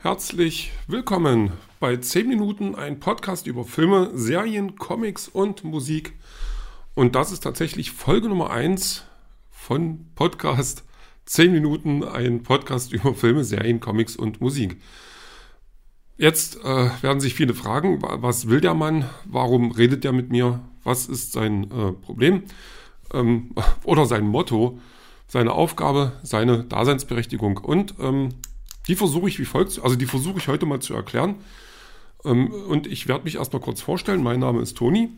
Herzlich willkommen bei 10 Minuten, ein Podcast über Filme, Serien, Comics und Musik. Und das ist tatsächlich Folge Nummer 1 von Podcast 10 Minuten, ein Podcast über Filme, Serien, Comics und Musik. Jetzt äh, werden sich viele fragen, was will der Mann? Warum redet er mit mir? Was ist sein äh, Problem? Ähm, oder sein Motto, seine Aufgabe, seine Daseinsberechtigung. Und ähm, die versuche ich wie folgt, also die versuche ich heute mal zu erklären. Ähm, und ich werde mich erstmal kurz vorstellen. Mein Name ist Toni.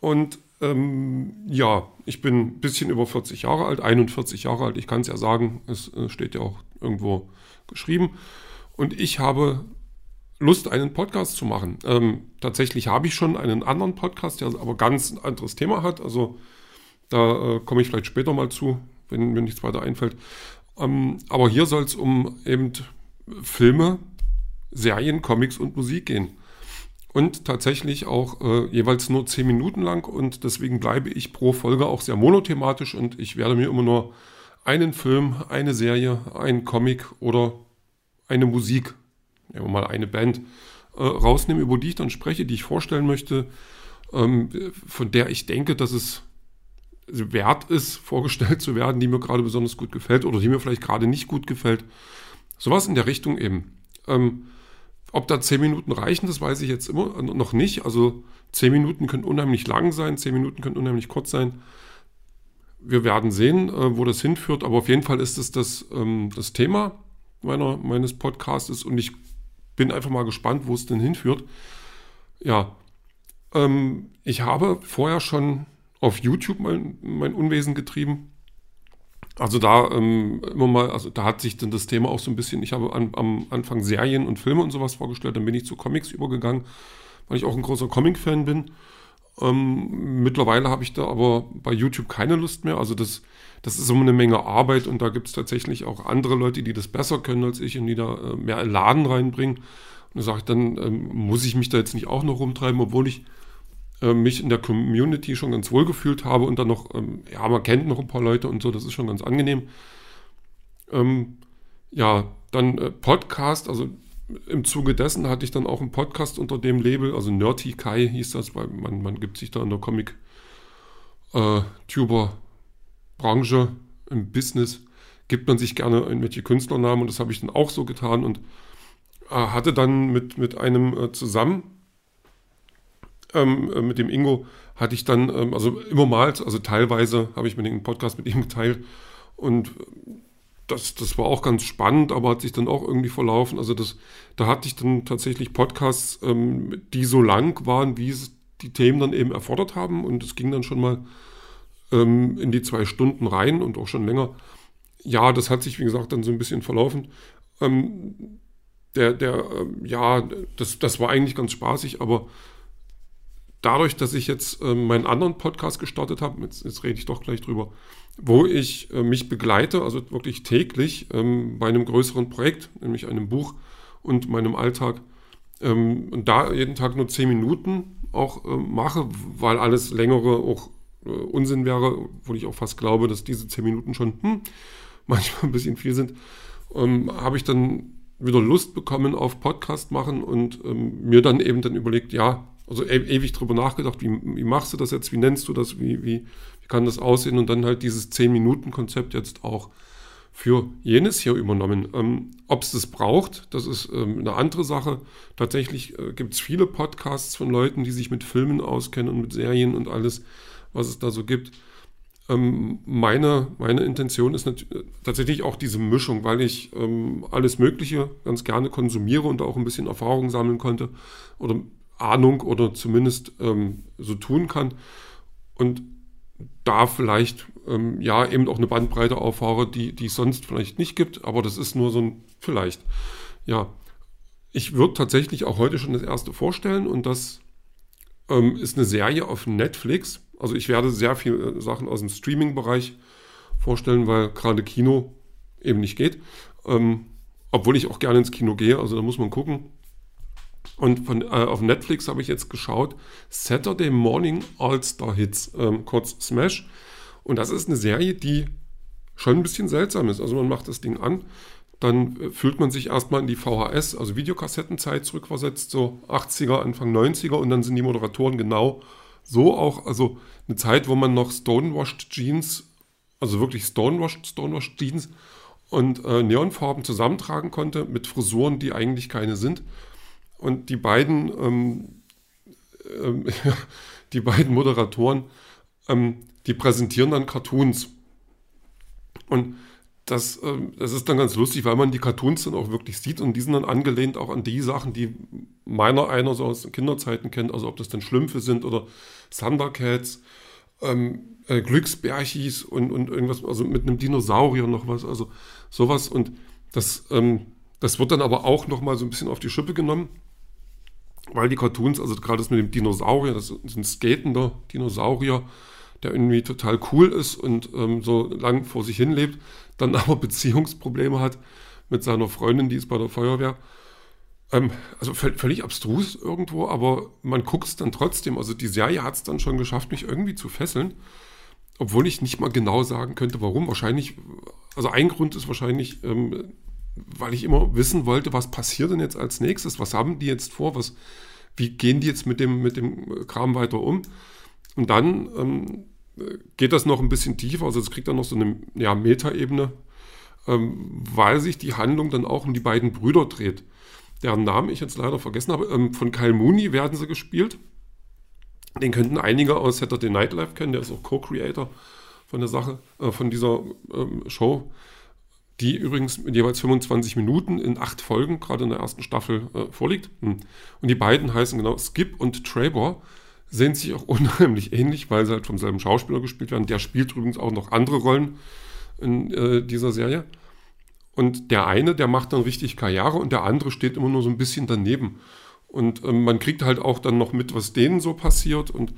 Und ähm, ja, ich bin ein bisschen über 40 Jahre alt, 41 Jahre alt. Ich kann es ja sagen, es äh, steht ja auch irgendwo geschrieben. Und ich habe Lust, einen Podcast zu machen. Ähm, tatsächlich habe ich schon einen anderen Podcast, der aber ganz ein anderes Thema hat. Also da äh, komme ich vielleicht später mal zu, wenn mir nichts weiter einfällt. Ähm, aber hier soll es um eben Filme, Serien, Comics und Musik gehen. Und tatsächlich auch äh, jeweils nur 10 Minuten lang und deswegen bleibe ich pro Folge auch sehr monothematisch und ich werde mir immer nur einen Film, eine Serie, einen Comic oder eine Musik, nehmen wir mal eine Band, äh, rausnehmen, über die ich dann spreche, die ich vorstellen möchte, ähm, von der ich denke, dass es wert ist, vorgestellt zu werden, die mir gerade besonders gut gefällt oder die mir vielleicht gerade nicht gut gefällt. Sowas in der Richtung eben. Ähm, ob da zehn Minuten reichen, das weiß ich jetzt immer noch nicht. Also zehn Minuten können unheimlich lang sein, zehn Minuten können unheimlich kurz sein. Wir werden sehen, äh, wo das hinführt, aber auf jeden Fall ist es das, ähm, das Thema meiner, meines Podcasts und ich bin einfach mal gespannt, wo es denn hinführt. Ja, ähm, ich habe vorher schon auf YouTube mein, mein Unwesen getrieben. Also da ähm, immer mal, also da hat sich dann das Thema auch so ein bisschen, ich habe an, am Anfang Serien und Filme und sowas vorgestellt, dann bin ich zu Comics übergegangen, weil ich auch ein großer Comic-Fan bin. Ähm, mittlerweile habe ich da aber bei YouTube keine Lust mehr. Also das, das ist immer eine Menge Arbeit und da gibt es tatsächlich auch andere Leute, die das besser können als ich und die da äh, mehr Laden reinbringen. Und da sage ich, dann ähm, muss ich mich da jetzt nicht auch noch rumtreiben, obwohl ich äh, mich in der Community schon ganz wohl gefühlt habe und dann noch, ähm, ja, man kennt noch ein paar Leute und so, das ist schon ganz angenehm. Ähm, ja, dann äh, Podcast, also im Zuge dessen hatte ich dann auch einen Podcast unter dem Label, also Nerdy Kai hieß das, weil man, man gibt sich da in der Comic-Tuber-Branche, äh, im Business, gibt man sich gerne irgendwelche Künstlernamen und das habe ich dann auch so getan und äh, hatte dann mit, mit einem äh, zusammen ähm, äh, mit dem Ingo hatte ich dann, ähm, also immer mal, also teilweise habe ich mir den Podcast mit ihm geteilt und das, das war auch ganz spannend, aber hat sich dann auch irgendwie verlaufen. Also das, da hatte ich dann tatsächlich Podcasts, ähm, die so lang waren, wie es die Themen dann eben erfordert haben und es ging dann schon mal ähm, in die zwei Stunden rein und auch schon länger. Ja, das hat sich, wie gesagt, dann so ein bisschen verlaufen. Ähm, der, der, ähm, ja, das, das war eigentlich ganz spaßig, aber dadurch, dass ich jetzt äh, meinen anderen Podcast gestartet habe, jetzt, jetzt, rede ich doch gleich drüber, wo ich äh, mich begleite, also wirklich täglich ähm, bei einem größeren Projekt, nämlich einem Buch und meinem Alltag, ähm, und da jeden Tag nur zehn Minuten auch äh, mache, weil alles längere auch äh, Unsinn wäre, wo ich auch fast glaube, dass diese zehn Minuten schon hm, manchmal ein bisschen viel sind, ähm, habe ich dann wieder Lust bekommen auf Podcast machen und ähm, mir dann eben dann überlegt, ja, also e ewig drüber nachgedacht, wie, wie, machst du das jetzt, wie nennst du das, wie, wie, wie kann das aussehen und dann halt dieses 10-Minuten-Konzept jetzt auch für jenes hier übernommen. Ähm, Ob es das braucht, das ist ähm, eine andere Sache. Tatsächlich äh, gibt es viele Podcasts von Leuten, die sich mit Filmen auskennen und mit Serien und alles, was es da so gibt. Ähm, meine, meine Intention ist tatsächlich auch diese Mischung, weil ich ähm, alles Mögliche ganz gerne konsumiere und auch ein bisschen Erfahrung sammeln konnte oder Ahnung oder zumindest ähm, so tun kann und da vielleicht ähm, ja eben auch eine Bandbreite auffahre, die, die es sonst vielleicht nicht gibt, aber das ist nur so ein vielleicht. Ja, ich würde tatsächlich auch heute schon das erste vorstellen und das ähm, ist eine Serie auf Netflix. Also ich werde sehr viele Sachen aus dem Streaming-Bereich vorstellen, weil gerade Kino eben nicht geht. Ähm, obwohl ich auch gerne ins Kino gehe, also da muss man gucken. Und von, äh, auf Netflix habe ich jetzt geschaut, Saturday Morning All-Star Hits, ähm, kurz Smash. Und das ist eine Serie, die schon ein bisschen seltsam ist. Also man macht das Ding an dann äh, fühlt man sich erstmal in die VHS, also Videokassettenzeit zurückversetzt, so 80er, Anfang 90er und dann sind die Moderatoren genau so auch, also eine Zeit, wo man noch Stonewashed Jeans, also wirklich Stonewashed, Stonewashed Jeans und äh, Neonfarben zusammentragen konnte mit Frisuren, die eigentlich keine sind. Und die beiden, ähm, ähm, die beiden Moderatoren, ähm, die präsentieren dann Cartoons. Und das, ähm, das ist dann ganz lustig, weil man die Cartoons dann auch wirklich sieht und die sind dann angelehnt auch an die Sachen, die meiner einer so aus Kinderzeiten kennt, also ob das dann Schlümpfe sind oder Thundercats, ähm, äh, Glücksbärchis und, und irgendwas, also mit einem Dinosaurier noch was, also sowas. Und das, ähm, das wird dann aber auch nochmal so ein bisschen auf die Schippe genommen, weil die Cartoons, also gerade das mit dem Dinosaurier, das ist ein skatender Dinosaurier, der irgendwie total cool ist und ähm, so lang vor sich hin lebt, dann aber Beziehungsprobleme hat mit seiner Freundin, die ist bei der Feuerwehr. Ähm, also völlig abstrus irgendwo, aber man guckt es dann trotzdem. Also die Serie hat es dann schon geschafft, mich irgendwie zu fesseln, obwohl ich nicht mal genau sagen könnte, warum. Wahrscheinlich, also ein Grund ist wahrscheinlich, ähm, weil ich immer wissen wollte, was passiert denn jetzt als nächstes? Was haben die jetzt vor? Was, wie gehen die jetzt mit dem, mit dem Kram weiter um? Und dann ähm, geht das noch ein bisschen tiefer, also es kriegt dann noch so eine ja, Metaebene, ähm, weil sich die Handlung dann auch um die beiden Brüder dreht. Deren Namen ich jetzt leider vergessen habe. Ähm, von Kyle Mooney werden sie gespielt. Den könnten einige aus Saturday Night Live kennen, der ist auch Co-Creator von der Sache, äh, von dieser ähm, Show, die übrigens mit jeweils 25 Minuten in acht Folgen, gerade in der ersten Staffel, äh, vorliegt. Hm. Und die beiden heißen genau Skip und Trevor sehen sich auch unheimlich ähnlich, weil sie halt vom selben Schauspieler gespielt werden. Der spielt übrigens auch noch andere Rollen in äh, dieser Serie. Und der eine, der macht dann richtig Karriere und der andere steht immer nur so ein bisschen daneben. Und ähm, man kriegt halt auch dann noch mit, was denen so passiert. Und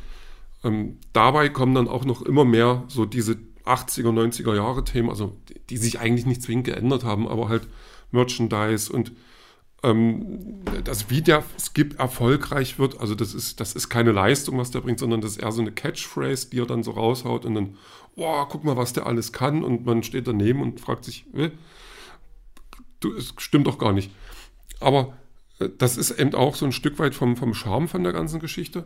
ähm, dabei kommen dann auch noch immer mehr so diese 80er, 90er Jahre Themen, also die, die sich eigentlich nicht zwingend geändert haben, aber halt Merchandise und ähm, dass wie der Skip erfolgreich wird, also das ist, das ist keine Leistung, was der bringt, sondern das ist eher so eine Catchphrase, die er dann so raushaut und dann, oh, guck mal, was der alles kann. Und man steht daneben und fragt sich, äh, du, es stimmt doch gar nicht. Aber äh, das ist eben auch so ein Stück weit vom, vom Charme von der ganzen Geschichte,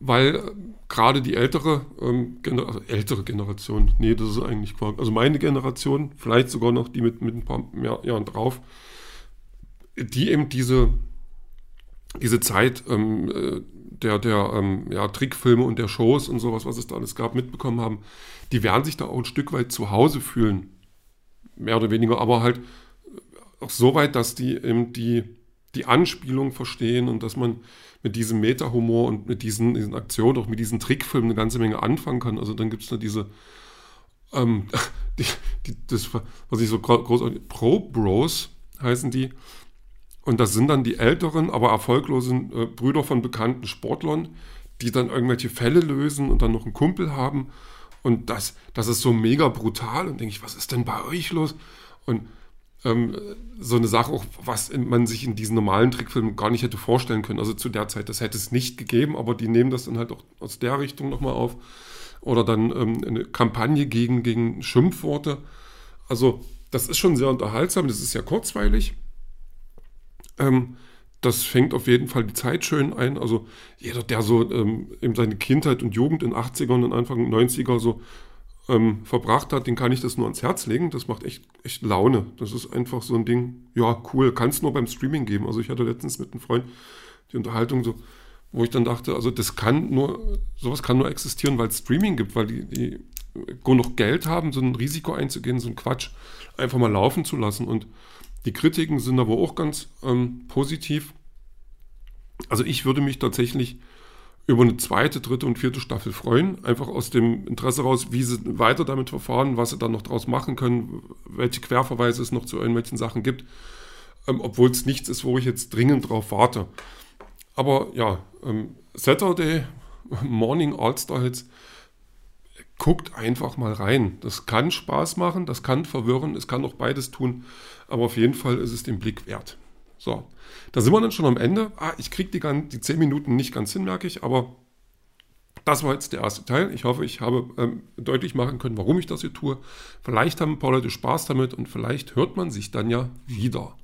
weil äh, gerade die ältere, ähm, Gener also ältere Generation, nee, das ist eigentlich Quark, also meine Generation, vielleicht sogar noch die mit, mit ein paar mehr Jahren drauf, die eben diese, diese Zeit ähm, äh, der, der ähm, ja, Trickfilme und der Shows und sowas, was es da alles gab, mitbekommen haben, die werden sich da auch ein Stück weit zu Hause fühlen. Mehr oder weniger, aber halt auch so weit, dass die eben die, die Anspielung verstehen und dass man mit diesem Meta-Humor und mit diesen, diesen Aktionen, auch mit diesen Trickfilmen eine ganze Menge anfangen kann. Also dann gibt es da diese, ähm, die, die, das, was ich so groß, Pro Bros heißen die, und das sind dann die älteren, aber erfolglosen äh, Brüder von bekannten Sportlern, die dann irgendwelche Fälle lösen und dann noch einen Kumpel haben. Und das, das ist so mega brutal. Und denke ich, was ist denn bei euch los? Und ähm, so eine Sache, auch was man sich in diesen normalen Trickfilmen gar nicht hätte vorstellen können. Also zu der Zeit, das hätte es nicht gegeben, aber die nehmen das dann halt auch aus der Richtung nochmal auf. Oder dann ähm, eine Kampagne gegen, gegen Schimpfworte. Also das ist schon sehr unterhaltsam, das ist ja kurzweilig. Ähm, das fängt auf jeden Fall die Zeit schön ein. Also jeder, der so ähm, eben seine Kindheit und Jugend in 80ern und Anfang 90er so ähm, verbracht hat, den kann ich das nur ans Herz legen. Das macht echt, echt Laune. Das ist einfach so ein Ding, ja, cool, kann es nur beim Streaming geben. Also ich hatte letztens mit einem Freund die Unterhaltung so, wo ich dann dachte, also das kann nur, sowas kann nur existieren, weil es Streaming gibt, weil die, die genug Geld haben, so ein Risiko einzugehen, so ein Quatsch einfach mal laufen zu lassen und die Kritiken sind aber auch ganz ähm, positiv. Also ich würde mich tatsächlich über eine zweite, dritte und vierte Staffel freuen. Einfach aus dem Interesse raus, wie sie weiter damit verfahren, was sie dann noch draus machen können, welche Querverweise es noch zu irgendwelchen Sachen gibt. Ähm, Obwohl es nichts ist, wo ich jetzt dringend drauf warte. Aber ja, ähm, Saturday Morning All-Star Hits, guckt einfach mal rein. Das kann Spaß machen, das kann verwirren, es kann auch beides tun aber auf jeden Fall ist es den Blick wert. So, da sind wir dann schon am Ende. Ah, ich kriege die, die 10 Minuten nicht ganz hin, merke ich, aber das war jetzt der erste Teil. Ich hoffe, ich habe ähm, deutlich machen können, warum ich das hier tue. Vielleicht haben ein paar Leute Spaß damit und vielleicht hört man sich dann ja wieder.